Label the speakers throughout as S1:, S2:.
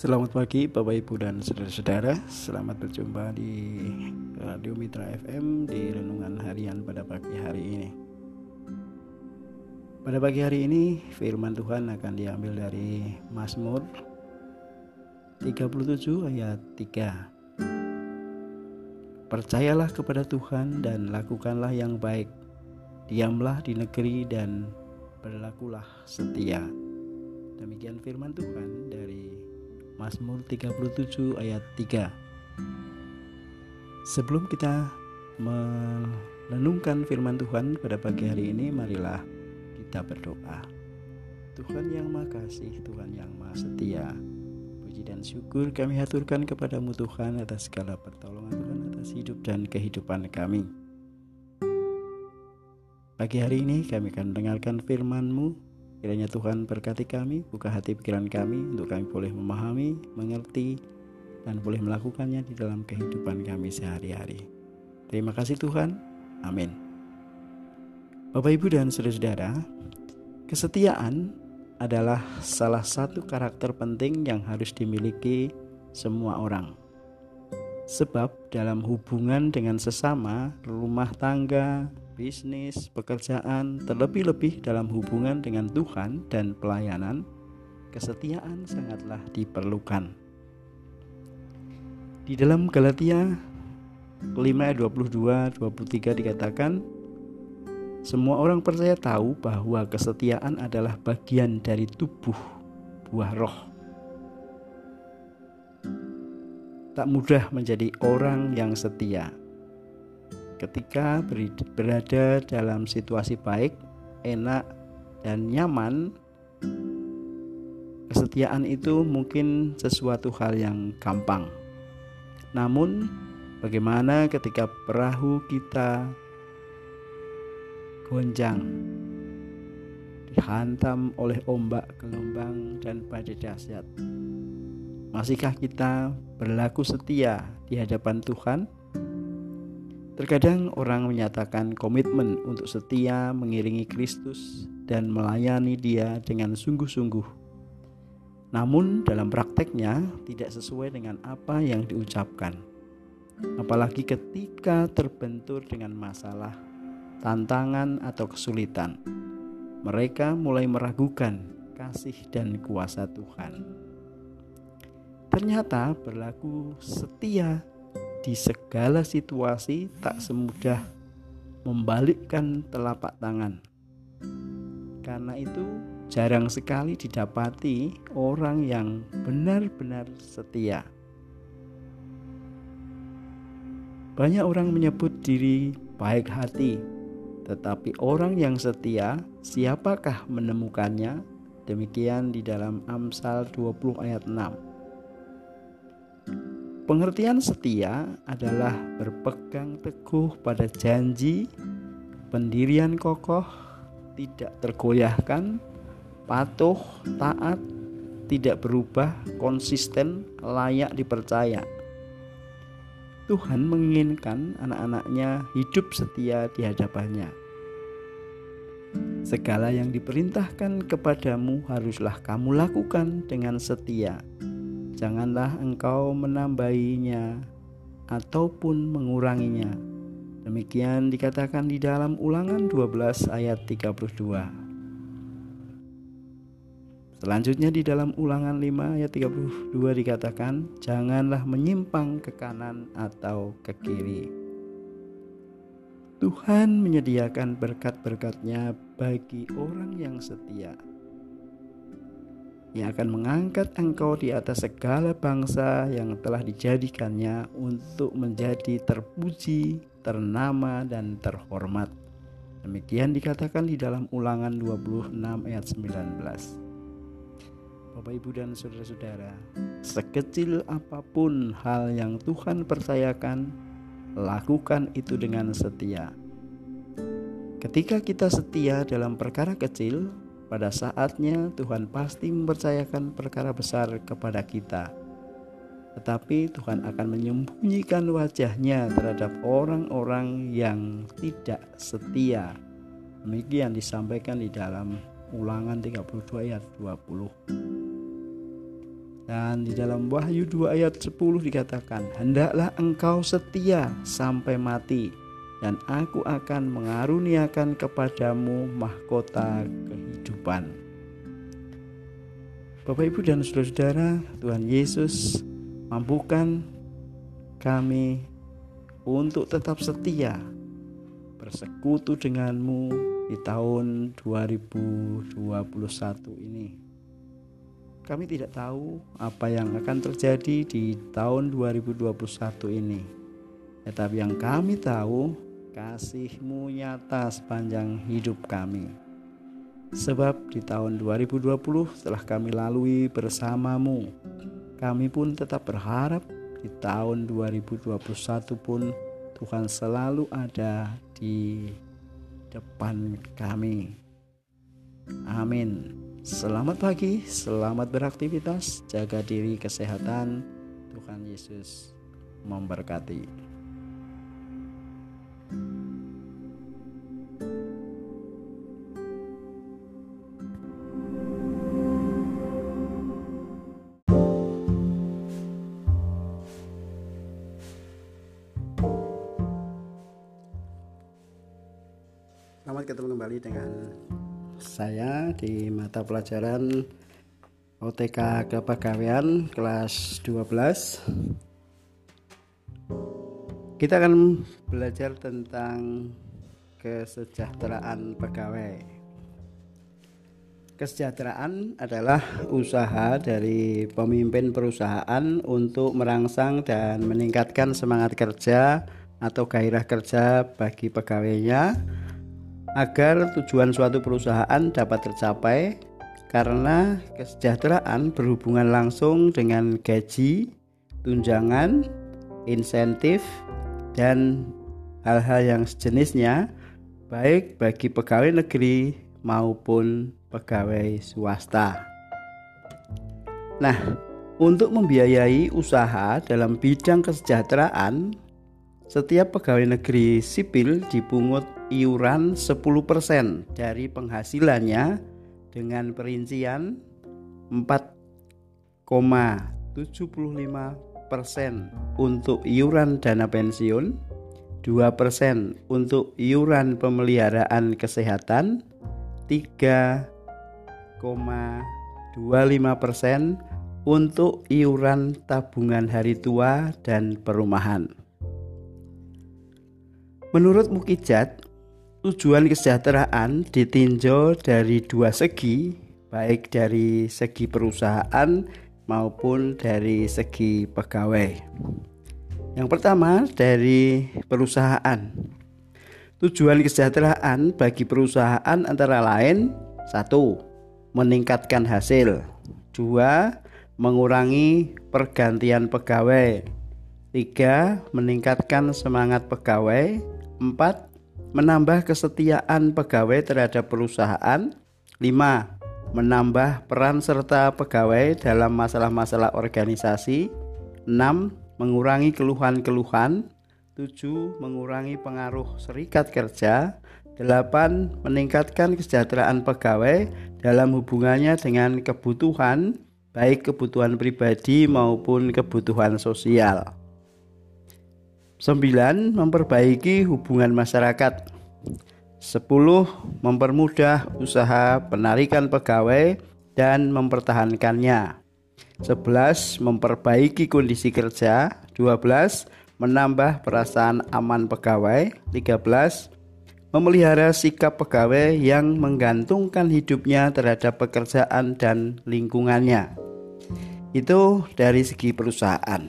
S1: Selamat pagi Bapak Ibu dan saudara-saudara. Selamat berjumpa di Radio Mitra FM Di Renungan Harian pada pagi hari ini. Pada pagi hari ini firman Tuhan akan diambil dari Mazmur 37 ayat 3 Percayalah kepada Tuhan dan lakukanlah yang baik. Diamlah di negeri dan berlakulah setia. Demikian firman Tuhan dari Mazmur 37 ayat 3 Sebelum kita merenungkan firman Tuhan pada pagi hari ini Marilah kita berdoa. Tuhan yang Maha Kasih, Tuhan yang Maha Setia Puji dan syukur kami haturkan kepadamu Tuhan atas segala pertolongan Tuhan atas hidup dan kehidupan kami. Pagi hari ini kami akan mendengarkan firman-Mu Kiranya Tuhan berkati kami, buka hati pikiran kami untuk kami boleh memahami, mengerti, dan boleh melakukannya di dalam kehidupan kami sehari-hari. Terima kasih Tuhan. Amin. Bapak Ibu dan saudara-saudara, kesetiaan adalah salah satu karakter penting yang harus dimiliki semua orang. Sebab dalam hubungan dengan sesama, rumah tangga, bisnis, pekerjaan, terlebih-lebih dalam hubungan dengan Tuhan dan pelayanan, kesetiaan sangatlah diperlukan. Di dalam Galatia 5 22 23 dikatakan semua orang percaya tahu bahwa kesetiaan adalah bagian dari tubuh buah roh. Tak mudah menjadi orang yang setia ketika berada dalam situasi baik, enak, dan nyaman, kesetiaan itu mungkin sesuatu hal yang gampang. Namun, bagaimana ketika perahu kita gonjang, dihantam oleh ombak, gelombang, dan badai dahsyat? Masihkah kita berlaku setia di hadapan Tuhan? Terkadang orang menyatakan komitmen untuk setia mengiringi Kristus dan melayani Dia dengan sungguh-sungguh. Namun, dalam prakteknya tidak sesuai dengan apa yang diucapkan, apalagi ketika terbentur dengan masalah, tantangan, atau kesulitan. Mereka mulai meragukan kasih dan kuasa Tuhan. Ternyata berlaku setia di segala situasi tak semudah membalikkan telapak tangan. Karena itu, jarang sekali didapati orang yang benar-benar setia. Banyak orang menyebut diri baik hati, tetapi orang yang setia, siapakah menemukannya? Demikian di dalam Amsal 20 ayat 6. Pengertian setia adalah berpegang teguh pada janji, pendirian kokoh, tidak tergoyahkan, patuh, taat, tidak berubah, konsisten, layak dipercaya. Tuhan menginginkan anak-anaknya hidup setia di hadapannya. Segala yang diperintahkan kepadamu haruslah kamu lakukan dengan setia janganlah engkau menambahinya ataupun menguranginya. Demikian dikatakan di dalam Ulangan 12 ayat 32. Selanjutnya di dalam Ulangan 5 ayat 32 dikatakan, janganlah menyimpang ke kanan atau ke kiri. Tuhan menyediakan berkat-berkatnya bagi orang yang setia yang akan mengangkat engkau di atas segala bangsa yang telah dijadikannya untuk menjadi terpuji, ternama, dan terhormat. Demikian dikatakan di dalam ulangan 26 ayat 19. Bapak Ibu dan Saudara-saudara, sekecil apa pun hal yang Tuhan percayakan, lakukan itu dengan setia. Ketika kita setia dalam perkara kecil, pada saatnya Tuhan pasti mempercayakan perkara besar kepada kita. Tetapi Tuhan akan menyembunyikan wajahnya terhadap orang-orang yang tidak setia. Demikian disampaikan di dalam ulangan 32 ayat 20. Dan di dalam Wahyu 2 ayat 10 dikatakan, "Hendaklah engkau setia sampai mati, dan aku akan mengaruniakan kepadamu mahkota kehidupan." Bapak, Ibu, dan saudara-saudara, Tuhan Yesus mampukan kami untuk tetap setia bersekutu denganmu di tahun 2021 ini. Kami tidak tahu apa yang akan terjadi di tahun 2021 ini. Tetapi yang kami tahu, kasihmu nyata sepanjang hidup kami. Sebab di tahun 2020 setelah kami lalui bersamamu, kami pun tetap berharap di tahun 2021 pun Tuhan selalu ada di depan kami. Amin. Selamat pagi, selamat beraktivitas, jaga diri kesehatan. Tuhan Yesus memberkati. Ketemu kembali dengan saya di mata pelajaran OTK Kepegawaian kelas 12 kita akan belajar tentang kesejahteraan pegawai. Kesejahteraan adalah usaha dari pemimpin perusahaan untuk merangsang dan meningkatkan semangat kerja atau gairah kerja bagi pegawainya agar tujuan suatu perusahaan dapat tercapai karena kesejahteraan berhubungan langsung dengan gaji, tunjangan, insentif, dan hal-hal yang sejenisnya baik bagi pegawai negeri maupun pegawai swasta. Nah, untuk membiayai usaha dalam bidang kesejahteraan, setiap pegawai negeri sipil dipungut iuran 10% dari penghasilannya dengan perincian 4,75% untuk iuran dana pensiun, 2% untuk iuran pemeliharaan kesehatan, 3,25% untuk iuran tabungan hari tua dan perumahan. Menurut Mukijat, Tujuan kesejahteraan ditinjau dari dua segi, baik dari segi perusahaan maupun dari segi pegawai. Yang pertama, dari perusahaan. Tujuan kesejahteraan bagi perusahaan antara lain: satu, meningkatkan hasil; dua, mengurangi pergantian pegawai; tiga, meningkatkan semangat pegawai; empat, menambah kesetiaan pegawai terhadap perusahaan. 5. Menambah peran serta pegawai dalam masalah-masalah organisasi. 6. Mengurangi keluhan-keluhan. 7. Mengurangi pengaruh serikat kerja. 8. Meningkatkan kesejahteraan pegawai dalam hubungannya dengan kebutuhan baik kebutuhan pribadi maupun kebutuhan sosial. 9. Memperbaiki hubungan masyarakat 10. Mempermudah usaha penarikan pegawai dan mempertahankannya 11. Memperbaiki kondisi kerja 12. Menambah perasaan aman pegawai 13. Memelihara sikap pegawai yang menggantungkan hidupnya terhadap pekerjaan dan lingkungannya Itu dari segi perusahaan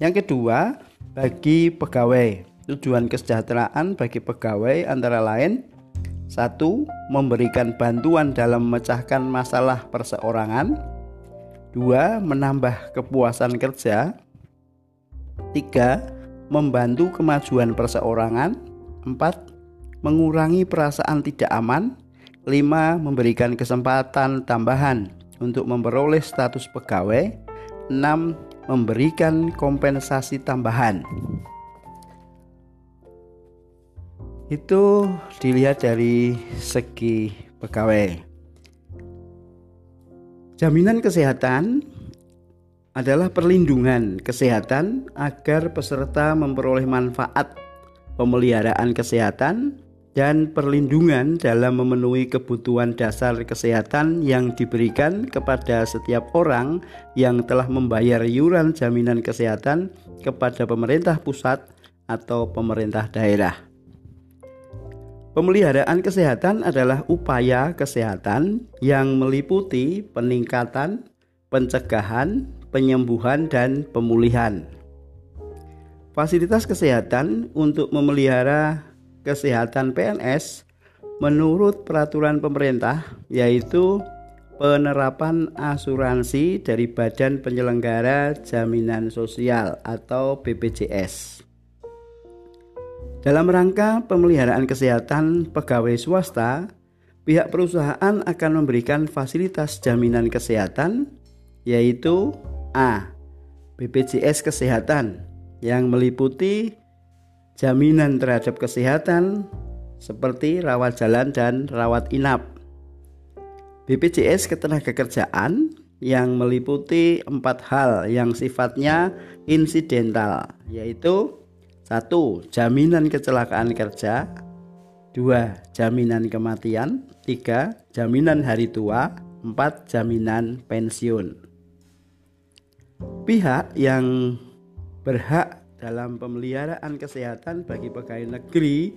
S1: Yang kedua, bagi pegawai. Tujuan kesejahteraan bagi pegawai antara lain satu, memberikan bantuan dalam memecahkan masalah perseorangan. Dua, menambah kepuasan kerja. Tiga, membantu kemajuan perseorangan. Empat, mengurangi perasaan tidak aman. Lima, memberikan kesempatan tambahan untuk memperoleh status pegawai. Enam, memberikan kompensasi tambahan. Itu dilihat dari segi pegawai. Jaminan kesehatan adalah perlindungan kesehatan agar peserta memperoleh manfaat pemeliharaan kesehatan dan perlindungan dalam memenuhi kebutuhan dasar kesehatan yang diberikan kepada setiap orang yang telah membayar iuran jaminan kesehatan kepada pemerintah pusat atau pemerintah daerah. Pemeliharaan kesehatan adalah upaya kesehatan yang meliputi peningkatan, pencegahan, penyembuhan, dan pemulihan. Fasilitas kesehatan untuk memelihara kesehatan PNS menurut peraturan pemerintah yaitu penerapan asuransi dari Badan Penyelenggara Jaminan Sosial atau BPJS. Dalam rangka pemeliharaan kesehatan pegawai swasta, pihak perusahaan akan memberikan fasilitas jaminan kesehatan yaitu A. BPJS Kesehatan yang meliputi jaminan terhadap kesehatan seperti rawat jalan dan rawat inap. BPJS Ketenagakerjaan yang meliputi empat hal yang sifatnya insidental yaitu satu jaminan kecelakaan kerja dua jaminan kematian tiga jaminan hari tua empat jaminan pensiun pihak yang berhak dalam pemeliharaan kesehatan bagi pegawai negeri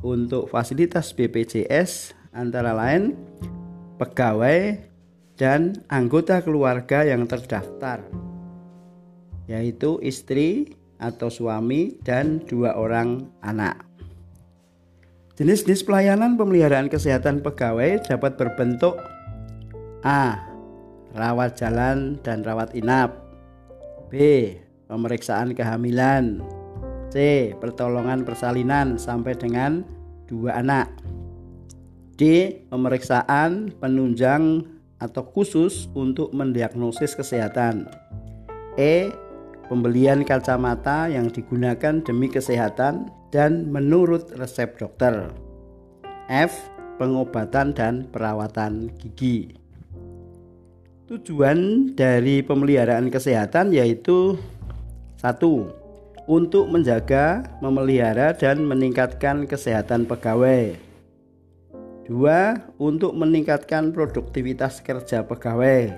S1: untuk fasilitas BPJS antara lain pegawai dan anggota keluarga yang terdaftar yaitu istri atau suami dan dua orang anak. Jenis-jenis pelayanan pemeliharaan kesehatan pegawai dapat berbentuk A. Rawat jalan dan rawat inap B pemeriksaan kehamilan. C. Pertolongan persalinan sampai dengan dua anak. D. Pemeriksaan penunjang atau khusus untuk mendiagnosis kesehatan. E. Pembelian kacamata yang digunakan demi kesehatan dan menurut resep dokter. F. Pengobatan dan perawatan gigi. Tujuan dari pemeliharaan kesehatan yaitu satu, untuk menjaga, memelihara, dan meningkatkan kesehatan pegawai. Dua, untuk meningkatkan produktivitas kerja pegawai.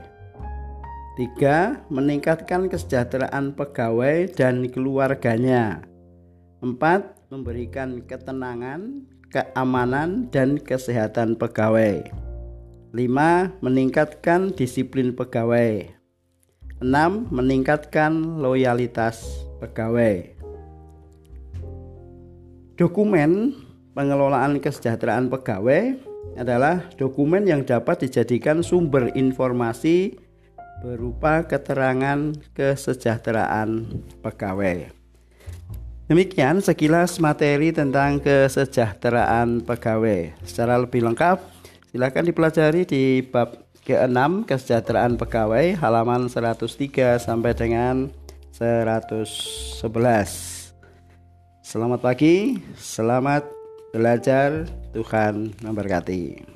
S1: Tiga, meningkatkan kesejahteraan pegawai dan keluarganya. Empat, memberikan ketenangan, keamanan, dan kesehatan pegawai. Lima, meningkatkan disiplin pegawai. 6. Meningkatkan loyalitas pegawai. Dokumen pengelolaan kesejahteraan pegawai adalah dokumen yang dapat dijadikan sumber informasi berupa keterangan kesejahteraan pegawai. Demikian sekilas materi tentang kesejahteraan pegawai. Secara lebih lengkap, silakan dipelajari di bab ke-6 kesejahteraan pegawai halaman 103 sampai dengan 111. Selamat pagi, selamat belajar, Tuhan memberkati.